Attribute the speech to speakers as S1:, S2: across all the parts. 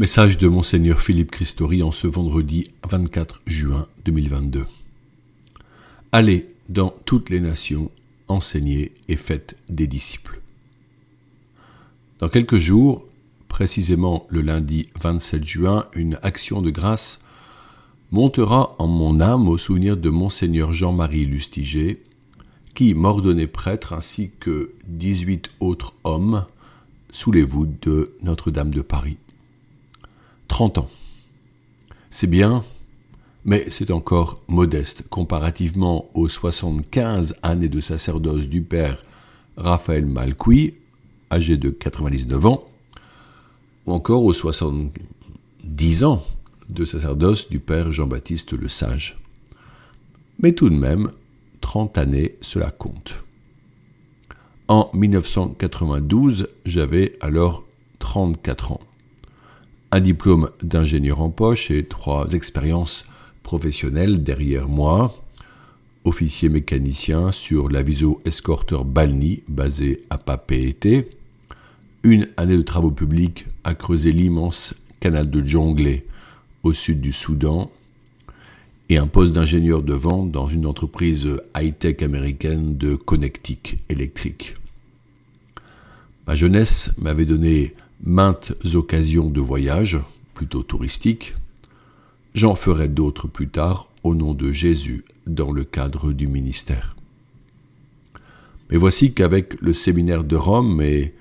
S1: Message de Monseigneur Philippe Christori en ce vendredi 24 juin 2022. Allez dans toutes les nations, enseignez et faites des disciples. Dans quelques jours, précisément le lundi 27 juin, une action de grâce montera en mon âme au souvenir de Monseigneur Jean-Marie Lustiger, qui m'ordonnait prêtre ainsi que 18 autres hommes sous les voûtes de Notre-Dame de Paris. 30 ans. C'est bien, mais c'est encore modeste comparativement aux 75 années de sacerdoce du père Raphaël Malqui, âgé de 99 ans, ou encore aux 70 ans de sacerdoce du père Jean-Baptiste le Sage. Mais tout de même, 30 années, cela compte. En 1992, j'avais alors 34 ans un diplôme d'ingénieur en poche et trois expériences professionnelles derrière moi. Officier mécanicien sur l'aviso escorteur Balni, basé à Papeete. Une année de travaux publics à creuser l'immense canal de Djonglé au sud du Soudan. Et un poste d'ingénieur de vente dans une entreprise high-tech américaine de connectique électrique. Ma jeunesse m'avait donné maintes occasions de voyage, plutôt touristiques. J'en ferai d'autres plus tard au nom de Jésus dans le cadre du ministère. Mais voici qu'avec le séminaire de Rome et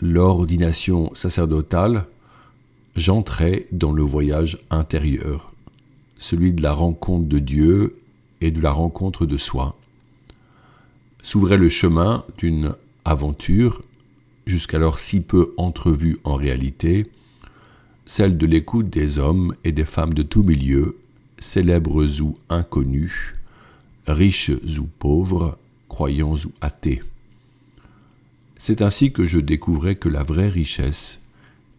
S1: l'ordination sacerdotale, j'entrais dans le voyage intérieur, celui de la rencontre de Dieu et de la rencontre de soi. S'ouvrait le chemin d'une aventure jusqu'alors si peu entrevue en réalité, celle de l'écoute des hommes et des femmes de tout milieu, célèbres ou inconnus, riches ou pauvres, croyants ou athées. C'est ainsi que je découvrais que la vraie richesse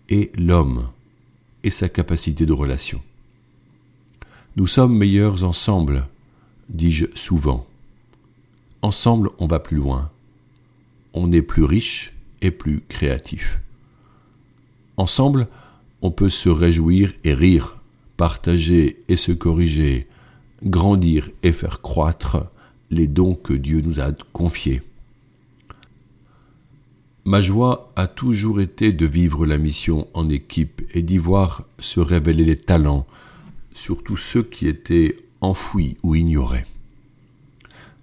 S1: est l'homme et sa capacité de relation. Nous sommes meilleurs ensemble, dis-je souvent. Ensemble, on va plus loin. On est plus riche et plus créatif. Ensemble, on peut se réjouir et rire, partager et se corriger, grandir et faire croître les dons que Dieu nous a confiés. Ma joie a toujours été de vivre la mission en équipe et d'y voir se révéler les talents, surtout ceux qui étaient enfouis ou ignorés.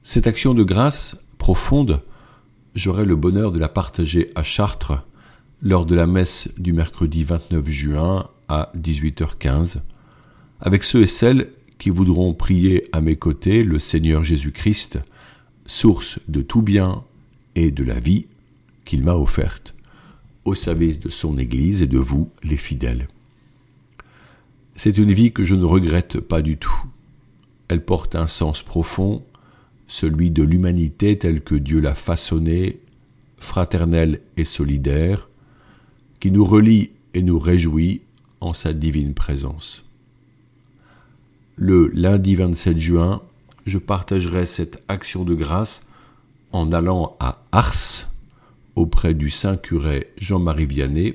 S1: Cette action de grâce profonde j'aurai le bonheur de la partager à Chartres lors de la messe du mercredi 29 juin à 18h15, avec ceux et celles qui voudront prier à mes côtés le Seigneur Jésus-Christ, source de tout bien et de la vie qu'il m'a offerte, au service de son Église et de vous, les fidèles. C'est une vie que je ne regrette pas du tout. Elle porte un sens profond celui de l'humanité telle que Dieu l'a façonnée, fraternelle et solidaire, qui nous relie et nous réjouit en sa divine présence. Le lundi 27 juin, je partagerai cette action de grâce en allant à Ars, auprès du saint curé Jean-Marie Vianney,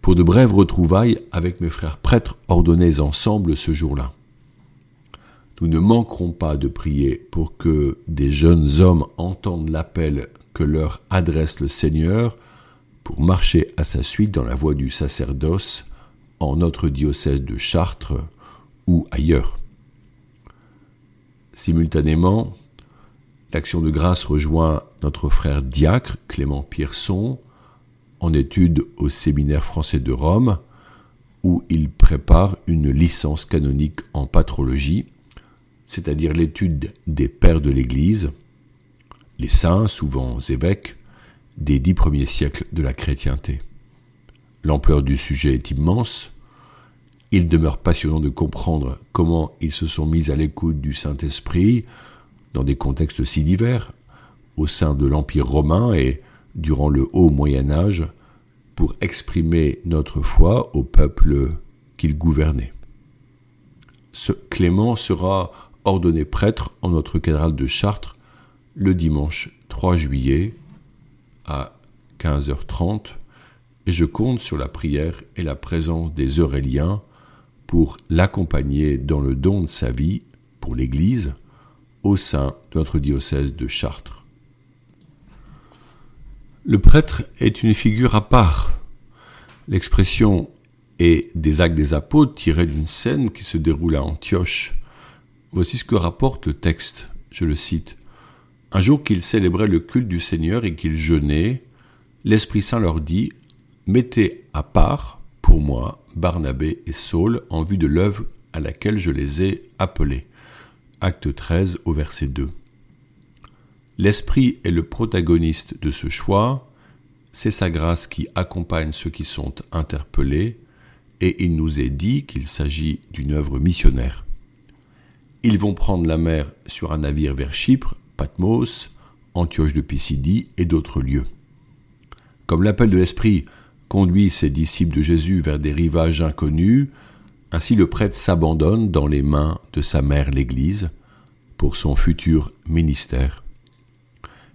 S1: pour de brèves retrouvailles avec mes frères prêtres ordonnés ensemble ce jour-là. Nous ne manquerons pas de prier pour que des jeunes hommes entendent l'appel que leur adresse le Seigneur pour marcher à sa suite dans la voie du sacerdoce en notre diocèse de Chartres ou ailleurs. Simultanément, l'action de grâce rejoint notre frère diacre Clément Pierson en études au séminaire français de Rome où il prépare une licence canonique en patrologie c'est-à-dire l'étude des pères de l'Église, les saints, souvent évêques, des dix premiers siècles de la chrétienté. L'ampleur du sujet est immense. Il demeure passionnant de comprendre comment ils se sont mis à l'écoute du Saint-Esprit dans des contextes si divers, au sein de l'Empire romain et durant le haut Moyen Âge, pour exprimer notre foi au peuple qu'il gouvernait. Ce Clément sera ordonné prêtre en notre cathédrale de Chartres le dimanche 3 juillet à 15h30 et je compte sur la prière et la présence des Euréliens pour l'accompagner dans le don de sa vie pour l'Église au sein de notre diocèse de Chartres. Le prêtre est une figure à part. L'expression est des actes des apôtres tirée d'une scène qui se déroule à Antioche. Voici ce que rapporte le texte, je le cite. Un jour qu'ils célébraient le culte du Seigneur et qu'ils jeûnaient, l'Esprit Saint leur dit Mettez à part, pour moi, Barnabé et Saul en vue de l'œuvre à laquelle je les ai appelés. Acte 13 au verset 2. L'Esprit est le protagoniste de ce choix, c'est sa grâce qui accompagne ceux qui sont interpellés, et il nous est dit qu'il s'agit d'une œuvre missionnaire. Ils vont prendre la mer sur un navire vers Chypre, Patmos, Antioche de Pisidie et d'autres lieux. Comme l'appel de l'Esprit conduit ses disciples de Jésus vers des rivages inconnus, ainsi le prêtre s'abandonne dans les mains de sa mère l'Église pour son futur ministère.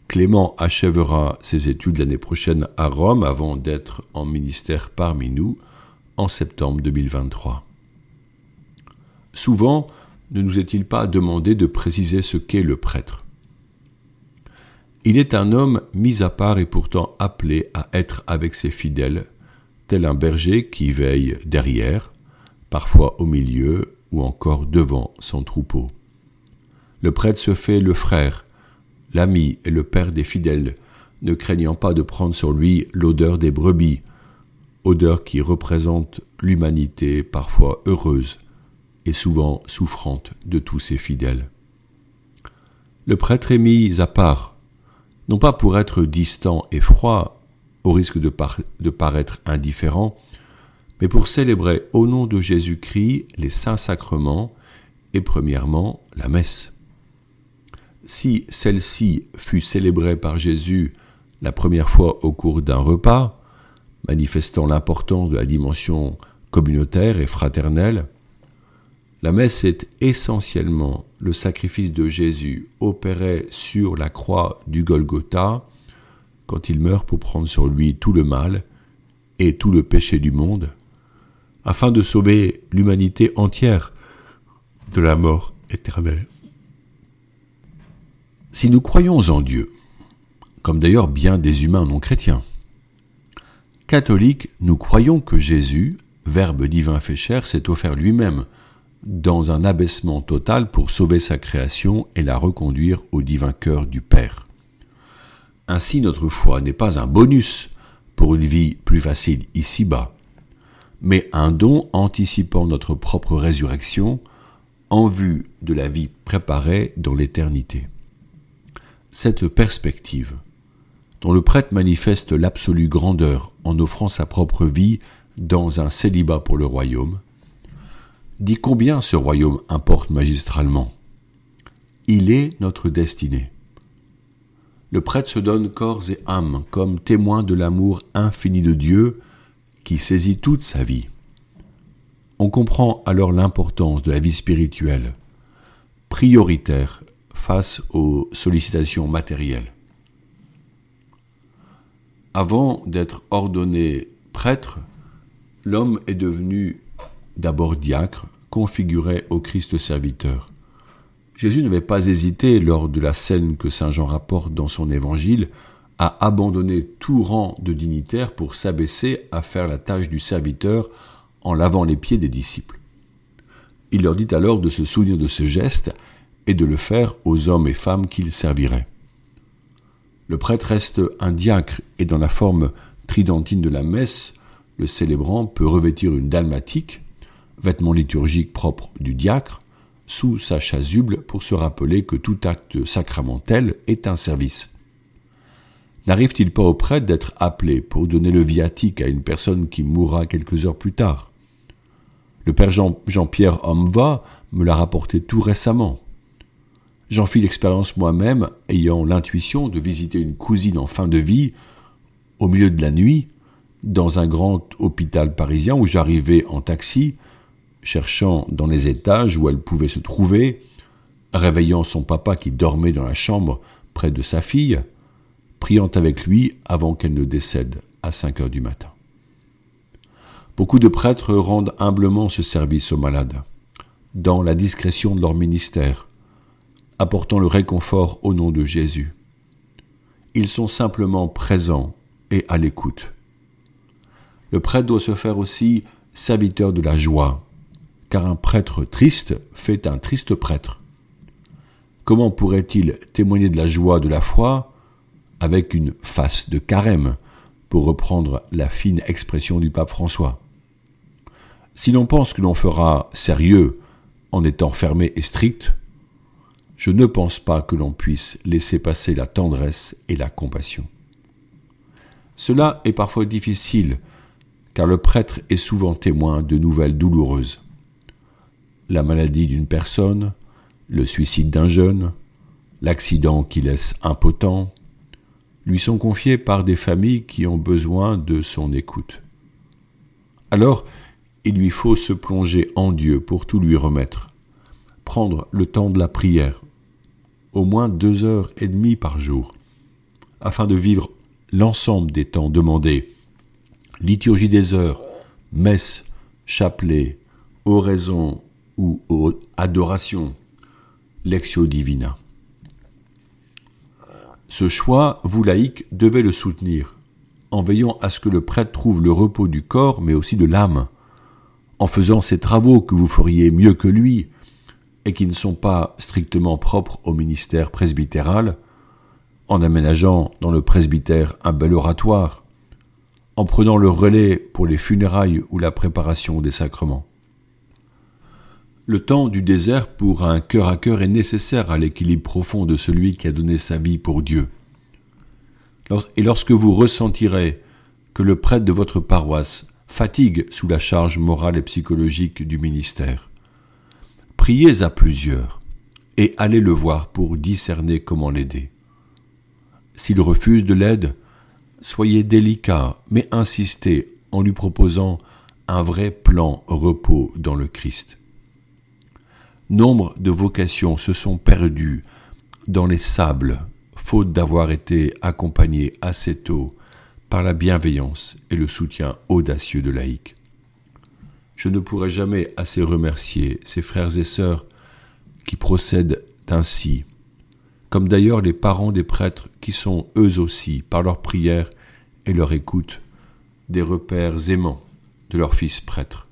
S1: Clément achèvera ses études l'année prochaine à Rome avant d'être en ministère parmi nous en septembre 2023. Souvent, ne nous est-il pas demandé de préciser ce qu'est le prêtre? Il est un homme mis à part et pourtant appelé à être avec ses fidèles, tel un berger qui veille derrière, parfois au milieu ou encore devant son troupeau. Le prêtre se fait le frère, l'ami et le père des fidèles, ne craignant pas de prendre sur lui l'odeur des brebis, odeur qui représente l'humanité parfois heureuse et souvent souffrante de tous ses fidèles. Le prêtre est mis à part, non pas pour être distant et froid, au risque de, paraître indifférent, mais pour célébrer au nom de Jésus-Christ les saints sacrements et premièrement la messe. Si celle-ci fut célébrée par Jésus la première fois au cours d'un repas, manifestant l'importance de la dimension communautaire et fraternelle, la messe est essentiellement le sacrifice de Jésus opéré sur la croix du Golgotha quand il meurt pour prendre sur lui tout le mal et tout le péché du monde, afin de sauver l'humanité entière de la mort éternelle. Si nous croyons en Dieu, comme d'ailleurs bien des humains non chrétiens, catholiques, nous croyons que Jésus, Verbe divin fait chair, s'est offert lui-même dans un abaissement total pour sauver sa création et la reconduire au divin cœur du Père. Ainsi notre foi n'est pas un bonus pour une vie plus facile ici-bas, mais un don anticipant notre propre résurrection en vue de la vie préparée dans l'éternité. Cette perspective, dont le prêtre manifeste l'absolue grandeur en offrant sa propre vie dans un célibat pour le royaume, dit combien ce royaume importe magistralement. Il est notre destinée. Le prêtre se donne corps et âme comme témoin de l'amour infini de Dieu qui saisit toute sa vie. On comprend alors l'importance de la vie spirituelle, prioritaire face aux sollicitations matérielles. Avant d'être ordonné prêtre, l'homme est devenu d'abord diacre, configuré au Christ serviteur. Jésus n'avait pas hésité, lors de la scène que Saint Jean rapporte dans son évangile, à abandonner tout rang de dignitaire pour s'abaisser à faire la tâche du serviteur en lavant les pieds des disciples. Il leur dit alors de se souvenir de ce geste et de le faire aux hommes et femmes qu'il servirait. Le prêtre reste un diacre et dans la forme tridentine de la messe, le célébrant peut revêtir une dalmatique, vêtement liturgique propre du diacre, sous sa chasuble pour se rappeler que tout acte sacramentel est un service. N'arrive-t-il pas au prêtre d'être appelé pour donner le viatique à une personne qui mourra quelques heures plus tard? Le père Jean-Pierre Homme me l'a rapporté tout récemment. J'en fis l'expérience moi-même, ayant l'intuition de visiter une cousine en fin de vie, au milieu de la nuit, dans un grand hôpital parisien où j'arrivais en taxi, cherchant dans les étages où elle pouvait se trouver, réveillant son papa qui dormait dans la chambre près de sa fille, priant avec lui avant qu'elle ne décède à cinq heures du matin. Beaucoup de prêtres rendent humblement ce service aux malades, dans la discrétion de leur ministère, apportant le réconfort au nom de Jésus. Ils sont simplement présents et à l'écoute. Le prêtre doit se faire aussi serviteur de la joie, car un prêtre triste fait un triste prêtre. Comment pourrait-il témoigner de la joie de la foi avec une face de carême, pour reprendre la fine expression du pape François? Si l'on pense que l'on fera sérieux en étant fermé et strict, je ne pense pas que l'on puisse laisser passer la tendresse et la compassion. Cela est parfois difficile, car le prêtre est souvent témoin de nouvelles douloureuses. La maladie d'une personne, le suicide d'un jeune, l'accident qui laisse impotent, lui sont confiés par des familles qui ont besoin de son écoute. Alors, il lui faut se plonger en Dieu pour tout lui remettre, prendre le temps de la prière, au moins deux heures et demie par jour, afin de vivre l'ensemble des temps demandés, liturgie des heures, messe, chapelet, oraison ou adoration, lectio divina. Ce choix, vous laïcs, devez le soutenir, en veillant à ce que le prêtre trouve le repos du corps, mais aussi de l'âme, en faisant ces travaux que vous feriez mieux que lui, et qui ne sont pas strictement propres au ministère presbytéral, en aménageant dans le presbytère un bel oratoire, en prenant le relais pour les funérailles ou la préparation des sacrements. Le temps du désert pour un cœur à cœur est nécessaire à l'équilibre profond de celui qui a donné sa vie pour Dieu. Et lorsque vous ressentirez que le prêtre de votre paroisse fatigue sous la charge morale et psychologique du ministère, Priez à plusieurs et allez le voir pour discerner comment l'aider. S'il refuse de l'aide, soyez délicat, mais insistez en lui proposant un vrai plan repos dans le Christ. Nombre de vocations se sont perdues dans les sables, faute d'avoir été accompagnées assez tôt par la bienveillance et le soutien audacieux de laïcs. Je ne pourrai jamais assez remercier ces frères et sœurs qui procèdent ainsi, comme d'ailleurs les parents des prêtres qui sont eux aussi, par leur prière et leur écoute, des repères aimants de leurs fils prêtres.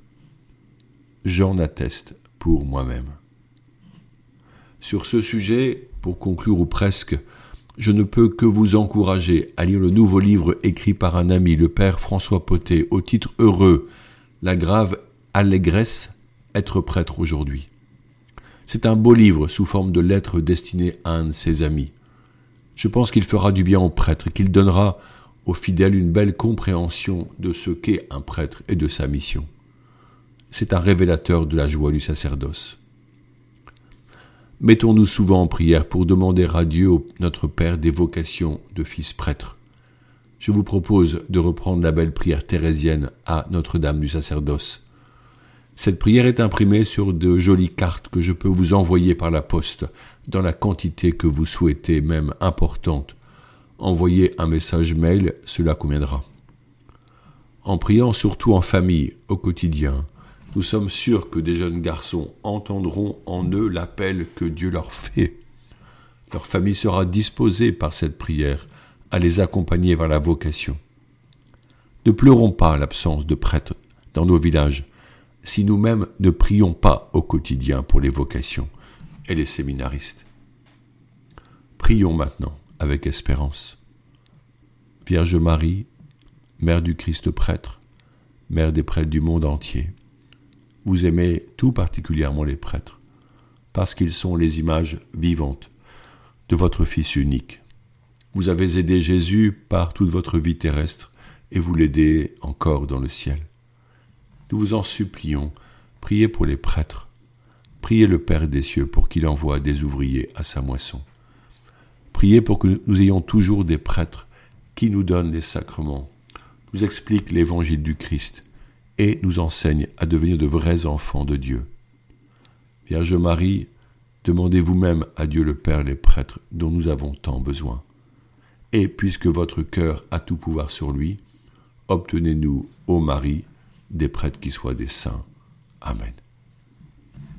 S1: J'en atteste pour moi-même. Sur ce sujet, pour conclure ou presque, je ne peux que vous encourager à lire le nouveau livre écrit par un ami, le père François Potet, au titre heureux, La grave Allégresse, être prêtre aujourd'hui. C'est un beau livre sous forme de lettres destinées à un de ses amis. Je pense qu'il fera du bien aux prêtres, qu'il donnera aux fidèles une belle compréhension de ce qu'est un prêtre et de sa mission. C'est un révélateur de la joie du sacerdoce. Mettons-nous souvent en prière pour demander à Dieu, notre Père, des vocations de fils prêtre. Je vous propose de reprendre la belle prière thérésienne à Notre-Dame du sacerdoce. Cette prière est imprimée sur de jolies cartes que je peux vous envoyer par la poste, dans la quantité que vous souhaitez, même importante. Envoyez un message mail, cela conviendra. En priant surtout en famille, au quotidien, nous sommes sûrs que des jeunes garçons entendront en eux l'appel que Dieu leur fait. Leur famille sera disposée par cette prière à les accompagner vers la vocation. Ne pleurons pas l'absence de prêtres dans nos villages, si nous-mêmes ne prions pas au quotidien pour les vocations et les séminaristes. Prions maintenant avec espérance. Vierge Marie, Mère du Christ prêtre, Mère des prêtres du monde entier, vous aimez tout particulièrement les prêtres, parce qu'ils sont les images vivantes de votre Fils unique. Vous avez aidé Jésus par toute votre vie terrestre, et vous l'aidez encore dans le ciel. Nous vous en supplions, priez pour les prêtres. Priez le Père des cieux pour qu'il envoie des ouvriers à sa moisson. Priez pour que nous ayons toujours des prêtres qui nous donnent les sacrements, nous expliquent l'évangile du Christ et nous enseignent à devenir de vrais enfants de Dieu. Vierge Marie, demandez vous-même à Dieu le Père les prêtres dont nous avons tant besoin. Et puisque votre cœur a tout pouvoir sur lui, obtenez-nous, ô Marie, des prêtres qui soient des saints. Amen.